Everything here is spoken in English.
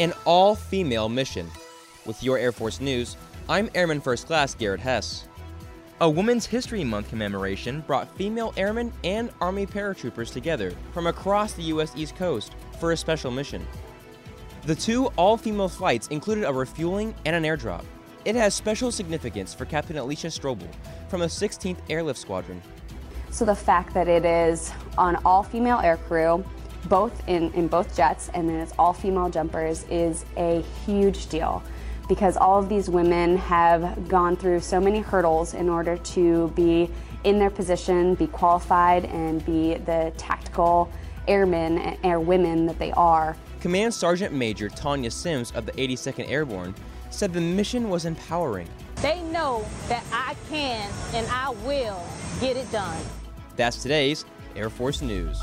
an all female mission. With your Air Force News, I'm Airman First Class Garrett Hess. A Women's History Month commemoration brought female airmen and Army paratroopers together from across the U.S. East Coast for a special mission. The two all female flights included a refueling and an airdrop. It has special significance for Captain Alicia Strobel from the 16th Airlift Squadron. So the fact that it is on all female aircrew, both in, in both jets, and then it's all female jumpers is a huge deal because all of these women have gone through so many hurdles in order to be in their position, be qualified, and be the tactical airmen and airwomen that they are. Command Sergeant Major Tanya Sims of the 82nd Airborne said the mission was empowering. They know that I can and I will get it done. That's today's Air Force News.